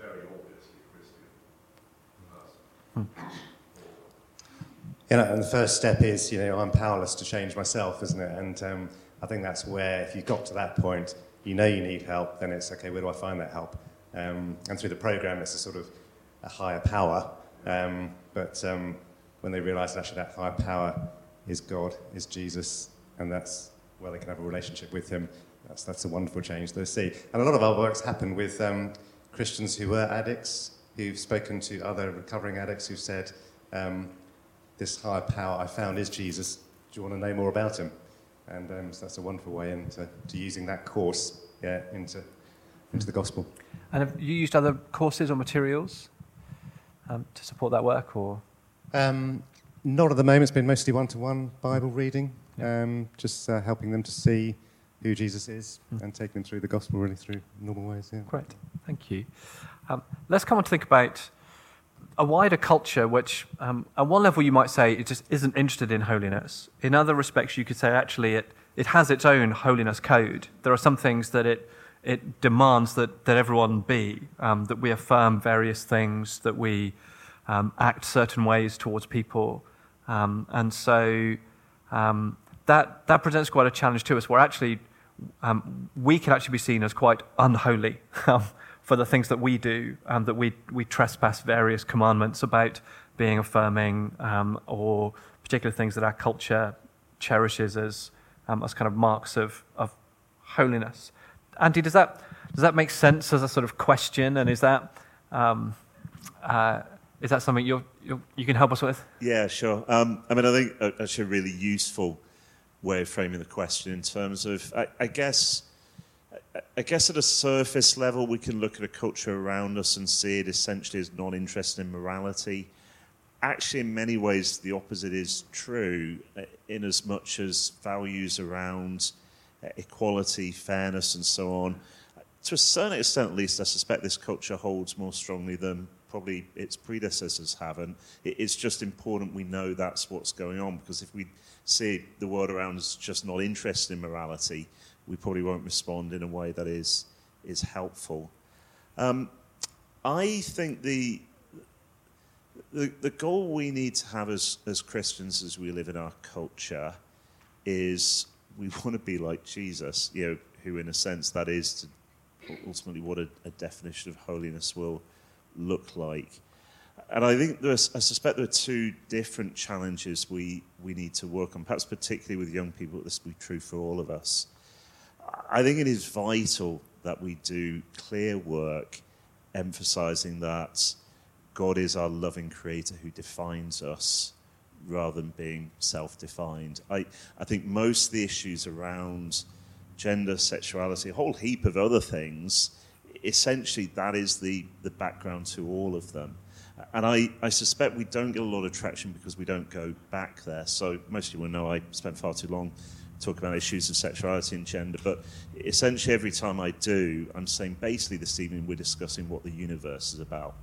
very obviously Christian person. You know, and the first step is, you know, I'm powerless to change myself, isn't it? And um, I think that's where, if you've got to that point, you know you need help, then it's okay, where do I find that help? Um, and through the program, it's a sort of a higher power. Um, but um, when they realise that actually that higher power is God, is Jesus, and that's where they can have a relationship with Him, that's, that's a wonderful change they see. And a lot of our works happen with um, Christians who were addicts, who've spoken to other recovering addicts who've said, um, This higher power I found is Jesus. Do you want to know more about Him? And um, so that's a wonderful way into to using that course yeah, into, into the gospel. And have you used other courses or materials um, to support that work, or Um, not at the moment. It's been mostly one-to-one Bible reading, um, just uh, helping them to see who Jesus is Mm. and taking them through the gospel really through normal ways. Yeah. Great, thank you. Um, let's come on to think about a wider culture which, um, at one level, you might say it just isn't interested in holiness. In other respects, you could say actually it, it has its own holiness code. There are some things that it, it demands that, that everyone be, um, that we affirm various things, that we um, act certain ways towards people. Um, and so um, that, that presents quite a challenge to us, where actually um, we can actually be seen as quite unholy for the things that we do, and that we, we trespass various commandments about being affirming um, or particular things that our culture cherishes as, um, as kind of marks of, of holiness. Andy, does that, does that make sense as a sort of question? And is that, um, uh, is that something you're, you can help us with? Yeah, sure. Um, I mean, I think actually a really useful way of framing the question in terms of, I, I guess, I- guess at a surface level, we can look at a culture around us and see it essentially as not interested in morality. Actually, in many ways, the opposite is true, uh, in as much as values around uh, equality, fairness, and so on. To a certain extent, at least, I suspect this culture holds more strongly than probably its predecessors have. And it's just important we know that's what's going on because if we see the world around us just not interested in morality, we probably won't respond in a way that is, is helpful. Um, I think the, the, the goal we need to have as, as Christians as we live in our culture is we want to be like Jesus, you know, who in a sense that is ultimately what a, a definition of holiness will look like. And I think there's, I suspect there are two different challenges we, we need to work on, perhaps particularly with young people, this will be true for all of us. I think it is vital that we do clear work emphasizing that God is our loving creator who defines us rather than being self defined. I, I think most of the issues around gender, sexuality, a whole heap of other things, essentially that is the, the background to all of them. And I, I suspect we don't get a lot of traction because we don't go back there. So most of you will know I spent far too long talking about issues of sexuality and gender, but essentially every time I do, I'm saying basically this evening we're discussing what the universe is about.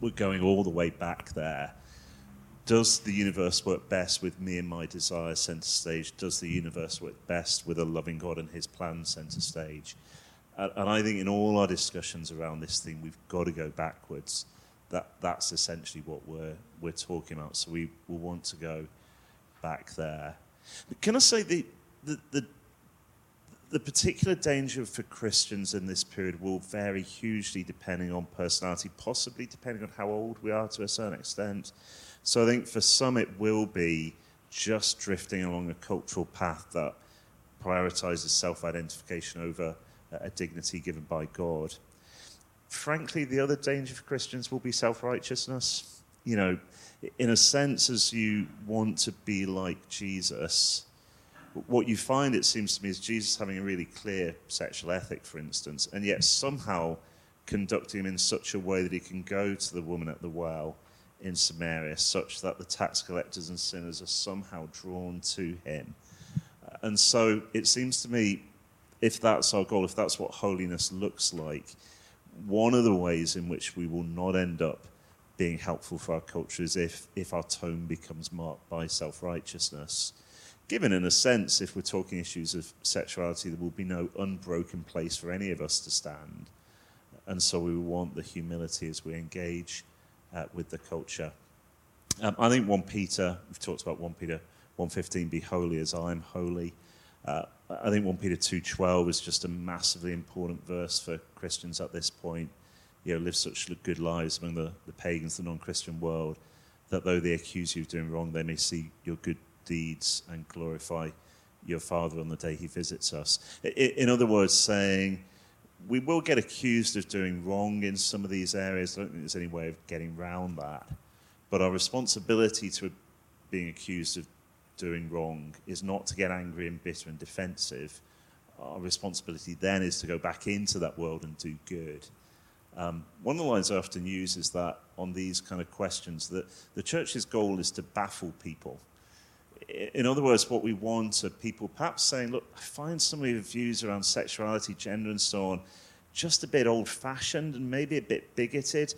We're going all the way back there. Does the universe work best with me and my desires center stage? Does the universe work best with a loving God and his plan center stage? And and I think in all our discussions around this thing, we've got to go backwards. That, that's essentially what we're, we're talking about. So we will want to go back there. But can I say the, the, the, the particular danger for Christians in this period will vary hugely depending on personality, possibly depending on how old we are to a certain extent. So I think for some it will be just drifting along a cultural path that prioritizes self identification over a dignity given by God. Frankly, the other danger for Christians will be self righteousness. You know, in a sense, as you want to be like Jesus, what you find, it seems to me, is Jesus having a really clear sexual ethic, for instance, and yet somehow conducting him in such a way that he can go to the woman at the well in Samaria, such that the tax collectors and sinners are somehow drawn to him. And so it seems to me, if that's our goal, if that's what holiness looks like, one of the ways in which we will not end up being helpful for our culture is if, if our tone becomes marked by self righteousness. Given, in a sense, if we're talking issues of sexuality, there will be no unbroken place for any of us to stand. and so we want the humility as we engage uh, with the culture. Um, I think 1 Peter, we've talked about 1 Peter 1.15, be holy as I am holy. Uh, I think 1 Peter 2.12 is just a massively important verse for Christians at this point. You know, live such good lives among the, the pagans, the non-Christian world, that though they accuse you of doing wrong, they may see your good deeds and glorify your Father on the day he visits us. In other words, saying, we will get accused of doing wrong in some of these areas. I don't think there's any way of getting around that. But our responsibility to being accused of doing wrong is not to get angry and bitter and defensive. Our responsibility then is to go back into that world and do good. Um, one of the lines I often use is that on these kind of questions, that the church's goal is to baffle people. In other words, what we want are people perhaps saying, look, I find some of your views around sexuality, gender, and so on just a bit old fashioned and maybe a bit bigoted,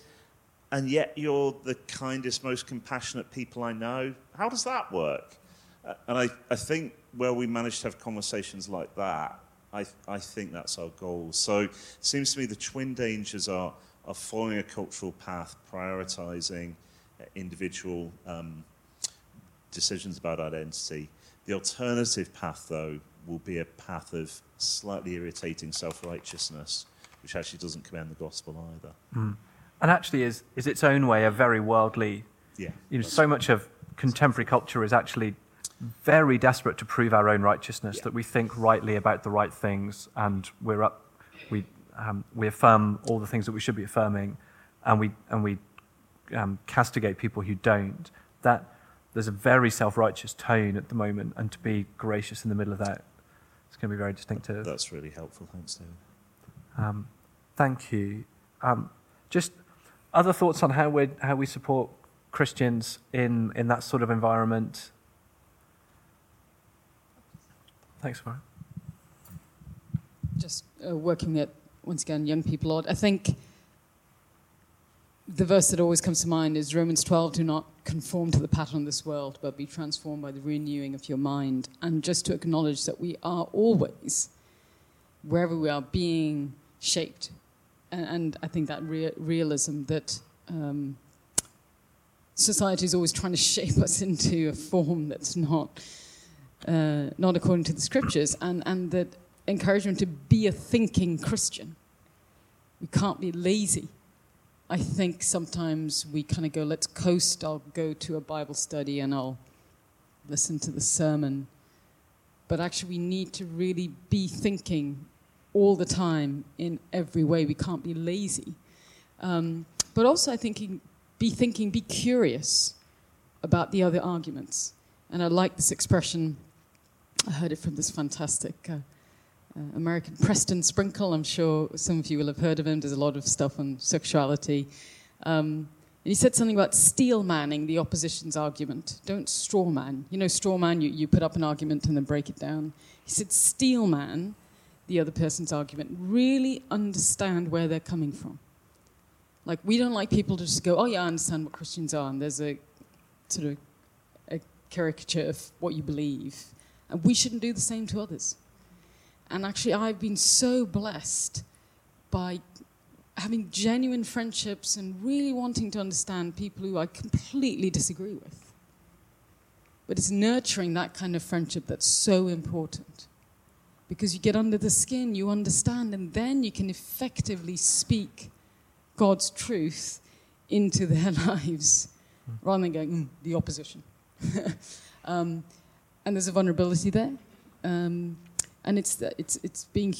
and yet you're the kindest, most compassionate people I know. How does that work? And I, I think where we manage to have conversations like that, I, I think that's our goal. So it seems to me the twin dangers are, are following a cultural path, prioritizing uh, individual um, decisions about identity. The alternative path, though, will be a path of slightly irritating self righteousness, which actually doesn't commend the gospel either. Mm. And actually is, is its own way a very worldly. Yeah. You know, so much of contemporary culture is actually very desperate to prove our own righteousness, yeah. that we think rightly about the right things, and we're up, we, um, we affirm all the things that we should be affirming, and we, and we um, castigate people who don't. That there's a very self-righteous tone at the moment, and to be gracious in the middle of that, it's going to be very distinctive. That's really helpful. Thanks, David. Um, thank you. Um, just other thoughts on how we how we support Christians in in that sort of environment. Thanks, Mark. Just uh, working at, once again, young people. I think the verse that always comes to mind is Romans 12 do not conform to the pattern of this world, but be transformed by the renewing of your mind. And just to acknowledge that we are always, wherever we are, being shaped. And, and I think that rea- realism that um, society is always trying to shape us into a form that's not uh, not according to the scriptures, and, and that encouragement to be a thinking Christian. We can't be lazy. I think sometimes we kind of go, let's coast. I'll go to a Bible study and I'll listen to the sermon. But actually, we need to really be thinking all the time in every way. We can't be lazy. Um, but also, I think, be thinking, be curious about the other arguments. And I like this expression I heard it from this fantastic uh, uh, American Preston Sprinkle. I'm sure some of you will have heard of him. There's a lot of stuff on sexuality. Um, he said something about steel manning the opposition's argument. Don't straw man. You know, straw man, you, you put up an argument and then break it down. He said, steel man the other person's argument. Really understand where they're coming from. Like, we don't like people to just go, oh, yeah, I understand what Christians are, and there's a sort of a caricature of what you believe. And we shouldn't do the same to others. And actually, I've been so blessed by having genuine friendships and really wanting to understand people who I completely disagree with. But it's nurturing that kind of friendship that's so important. Because you get under the skin, you understand, and then you can effectively speak God's truth into their lives rather than going, mm, the opposition. um, and there's a vulnerability there. Um, and it's, the, it's, it's being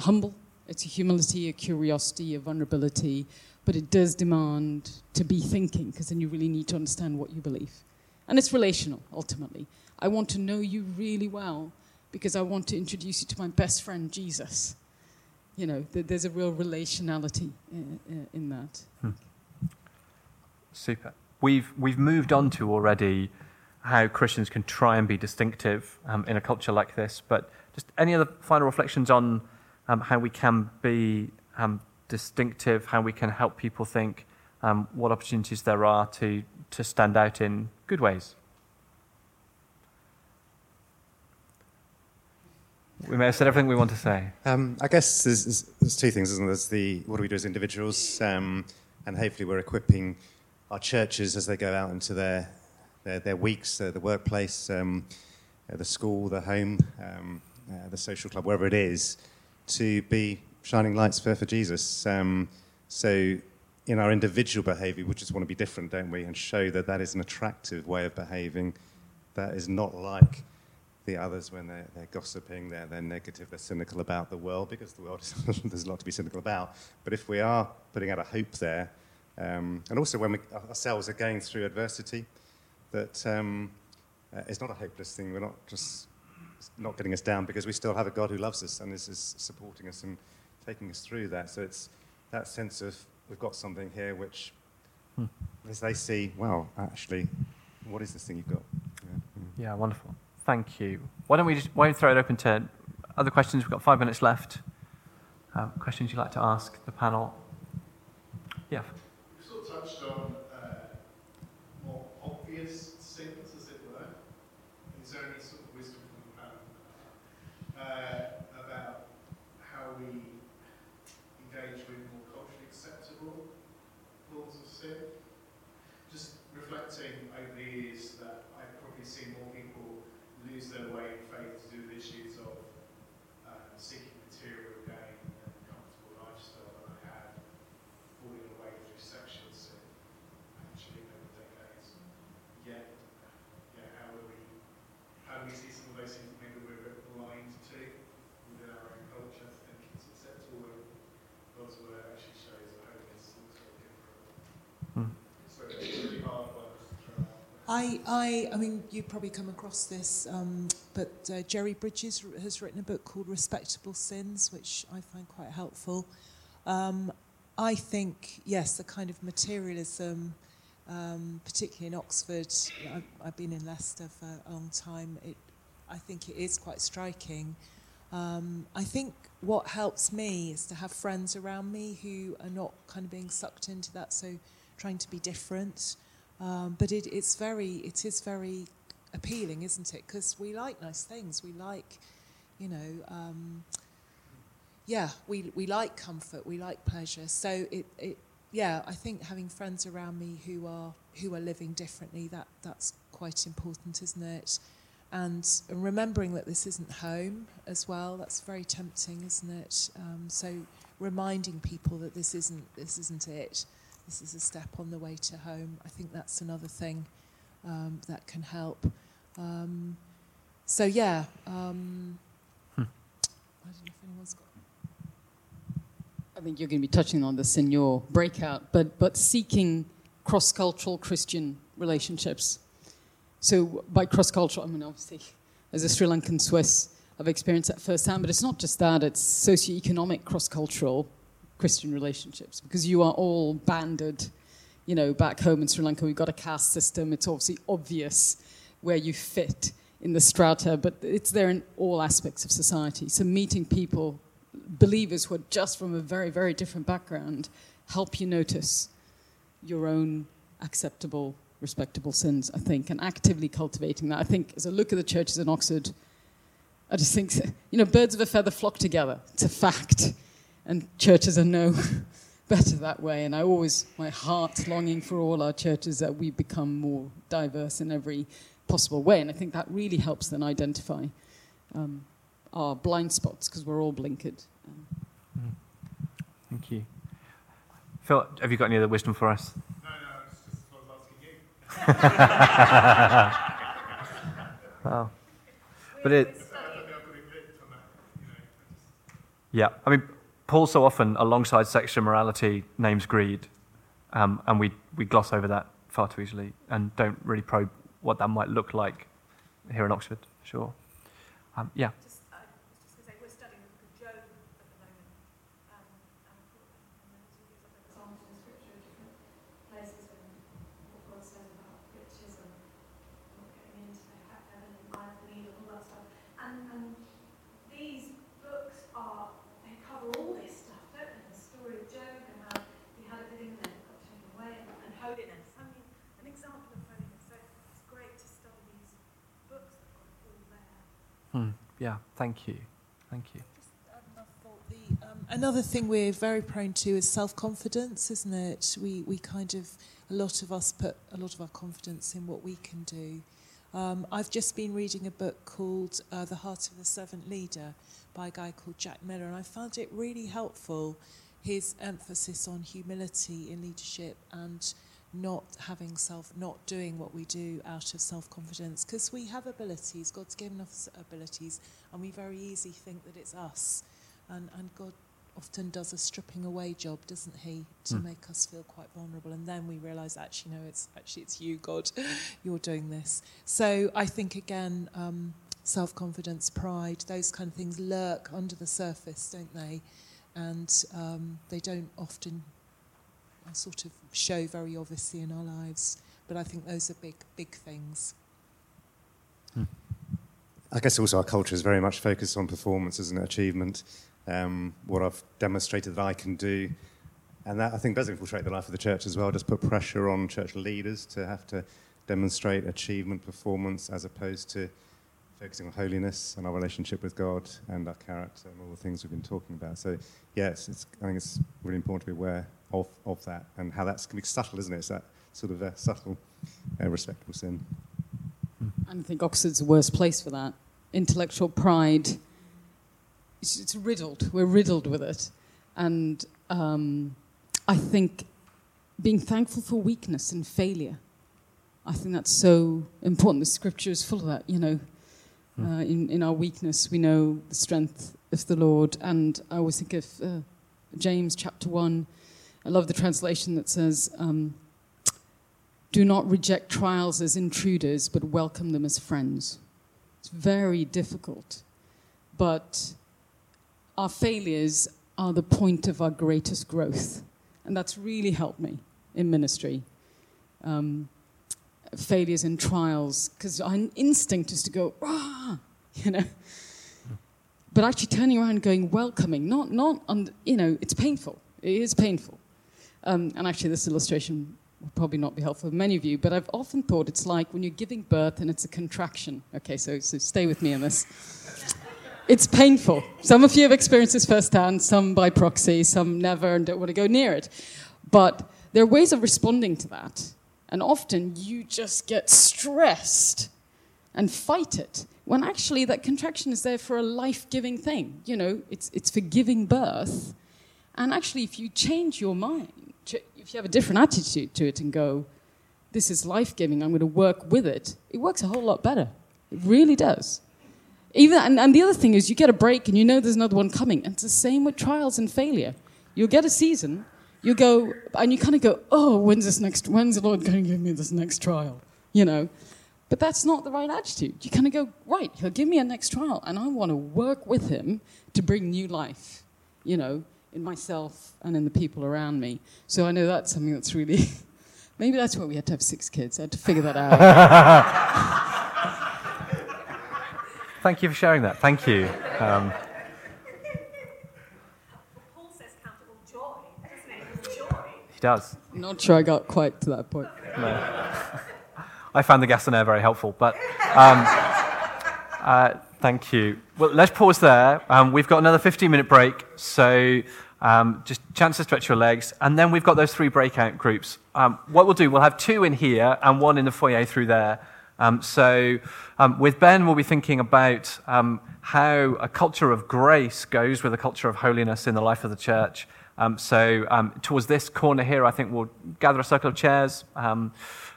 humble, it's a humility, a curiosity, a vulnerability, but it does demand to be thinking, because then you really need to understand what you believe. And it's relational, ultimately. I want to know you really well because I want to introduce you to my best friend, Jesus. You know, th- there's a real relationality in, uh, uh, in that. Hmm. Super. We've, we've moved on to already how Christians can try and be distinctive um, in a culture like this. But just any other final reflections on um, how we can be um, distinctive, how we can help people think um, what opportunities there are to, to stand out in good ways? We may have said everything we want to say. Um, I guess there's, there's, there's two things, isn't there? There's the what do we do as individuals, um, and hopefully we're equipping our churches as they go out into their their, their weeks, uh, the workplace, um, uh, the school, the home, um, uh, the social club, wherever it is, to be shining lights for, for Jesus. Um, so in our individual behaviour, we just want to be different, don't we? And show that that is an attractive way of behaving that is not like the others when they're, they're gossiping, they're, they're negative, they're cynical about the world, because the world is, there's a lot to be cynical about. But if we are putting out a hope there, um, and also when we ourselves are going through adversity, that um, uh, it's not a hopeless thing. We're not just not getting us down because we still have a God who loves us and is, is supporting us and taking us through that. So it's that sense of we've got something here which, hmm. as they see, well, actually, what is this thing you've got? Yeah, yeah wonderful. Thank you. Why don't we just why don't we throw it open to other questions? We've got five minutes left. Uh, questions you'd like to ask the panel? Yeah. You sort of touched on uh, more obvious sins, as it were. Is there any sort of wisdom from the panel uh, about how we engage with more culturally acceptable forms of sin? Just reflecting over the years that I've probably seen more people lose their way in faith to do with issues of uh, seeking material gain and comfortable lifestyle than I have falling away through sexual sin, actually, over decades. Yet, yeah, how do we, how do we see some of those things maybe we're blind to within our own culture, think it's acceptable and God's word actually shows that holiness looks very different. Mm. So it's really hard I, I, I mean, you probably come across this, um, but uh, Jerry Bridges has written a book called Respectable Sins, which I find quite helpful. Um, I think, yes, the kind of materialism, um, particularly in Oxford, I've, I've, been in Leicester for a long time, it, I think it is quite striking. Um, I think what helps me is to have friends around me who are not kind of being sucked into that, so trying to be different. Um, but it, it's very, it is very appealing, isn't it? Because we like nice things. We like, you know, um, yeah, we, we like comfort. We like pleasure. So it, it, yeah, I think having friends around me who are who are living differently that that's quite important, isn't it? And, and remembering that this isn't home as well. That's very tempting, isn't it? Um, so reminding people that this isn't this isn't it this is a step on the way to home. I think that's another thing um, that can help. Um, so yeah, um, hmm. I don't know if anyone's got. I think you're going to be touching on this in your breakout, but but seeking cross-cultural Christian relationships. So by cross-cultural, I mean obviously as a Sri Lankan Swiss, I've experienced that firsthand. But it's not just that; it's socio-economic cross-cultural Christian relationships because you are all banded. You know, back home in Sri Lanka, we've got a caste system. It's obviously obvious where you fit in the strata, but it's there in all aspects of society. So meeting people, believers who are just from a very, very different background, help you notice your own acceptable, respectable sins, I think, and actively cultivating that. I think as I look at the churches in Oxford, I just think, you know, birds of a feather flock together. It's a fact and churches are no better that way. And I always, my heart's longing for all our churches that we become more diverse in every possible way. And I think that really helps then identify um, our blind spots because we're all blinkered. Um, Thank you. Phil, have you got any other wisdom for us? No, no, it's just what I was asking you. But it. Yeah, I mean, Paul so often, alongside sexual morality, names greed, um, and we, we gloss over that far too easily and don't really probe what that might look like here in Oxford, sure. Um, yeah. Yeah, thank you. Thank you. Um, another thing we're very prone to is self-confidence, isn't it? We we kind of a lot of us put a lot of our confidence in what we can do. Um, I've just been reading a book called uh, The Heart of the Servant Leader by a guy called Jack Miller, and I found it really helpful. His emphasis on humility in leadership and not having self, not doing what we do out of self confidence, because we have abilities. God's given us abilities, and we very easily think that it's us, and and God often does a stripping away job, doesn't he, to mm. make us feel quite vulnerable. And then we realise, actually, no, it's actually it's you, God, you're doing this. So I think again, um, self-confidence, pride, those kind of things lurk under the surface, don't they? And um, they don't often uh, sort of show very obviously in our lives. But I think those are big, big things. Hmm. I guess also our culture is very much focused on performance, isn't it? Achievement um, what I've demonstrated that I can do. And that, I think, does infiltrate the life of the church as well, just put pressure on church leaders to have to demonstrate achievement, performance, as opposed to focusing on holiness and our relationship with God and our character and all the things we've been talking about. So, yes, it's, I think it's really important to be aware of, of that and how that's can be subtle, isn't it? It's that sort of a subtle, uh, respectable sin. I think Oxford's the worst place for that. Intellectual pride it's, it's riddled. We're riddled with it. And um, I think being thankful for weakness and failure, I think that's so important. The scripture is full of that, you know. Hmm. Uh, in, in our weakness, we know the strength of the Lord. And I always think of uh, James chapter 1. I love the translation that says, um, Do not reject trials as intruders, but welcome them as friends. It's very difficult. But our failures are the point of our greatest growth. And that's really helped me in ministry. Um, failures and trials, because our instinct is to go, ah, you know. But actually turning around and going, welcoming, not, not on, you know, it's painful. It is painful. Um, and actually, this illustration will probably not be helpful for many of you, but I've often thought it's like when you're giving birth and it's a contraction. Okay, so, so stay with me on this. It's painful. Some of you have experienced this firsthand, some by proxy, some never and don't want to go near it. But there are ways of responding to that. And often you just get stressed and fight it when actually that contraction is there for a life giving thing. You know, it's, it's for giving birth. And actually, if you change your mind, if you have a different attitude to it and go, this is life giving, I'm going to work with it, it works a whole lot better. It really does. Even, and, and the other thing is, you get a break and you know there's another one coming. And it's the same with trials and failure. You'll get a season, you go, and you kind of go, oh, when's this next, when's the Lord going to give me this next trial? You know? But that's not the right attitude. You kind of go, right, he'll give me a next trial, and I want to work with him to bring new life, you know, in myself and in the people around me. So I know that's something that's really, maybe that's why we had to have six kids. I had to figure that out. Thank you for sharing that. Thank you. Um, he does. Not sure I got quite to that point. No. I found the gas and air very helpful, but um, uh, thank you. Well, let's pause there. Um, we've got another 15 minute break, so um, just chance to stretch your legs, and then we've got those three breakout groups. Um, what we'll do, we'll have two in here and one in the foyer through there. Um, so, um, with Ben, we'll be thinking about um, how a culture of grace goes with a culture of holiness in the life of the church. Um, so, um, towards this corner here, I think we'll gather a circle of chairs. Um,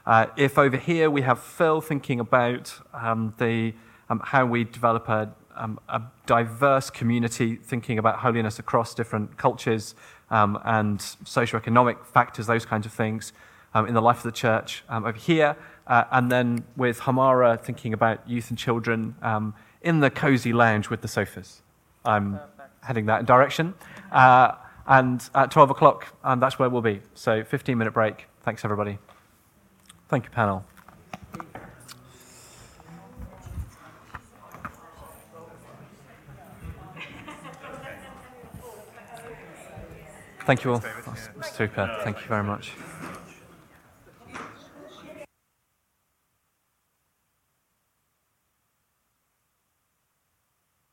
uh, if over here we have Phil thinking about the, how we develop a, a, diverse community, thinking about holiness across different cultures and socioeconomic factors, those kinds of things in the life of the church. over here, uh, and then with Hamara thinking about youth and children um, in the cozy lounge with the sofas. I'm Perfect. heading that direction. Uh, and at 12 o'clock, um, that's where we'll be. So 15 minute break. Thanks, everybody. Thank you, panel. Thank you all. Super. Thank you very much.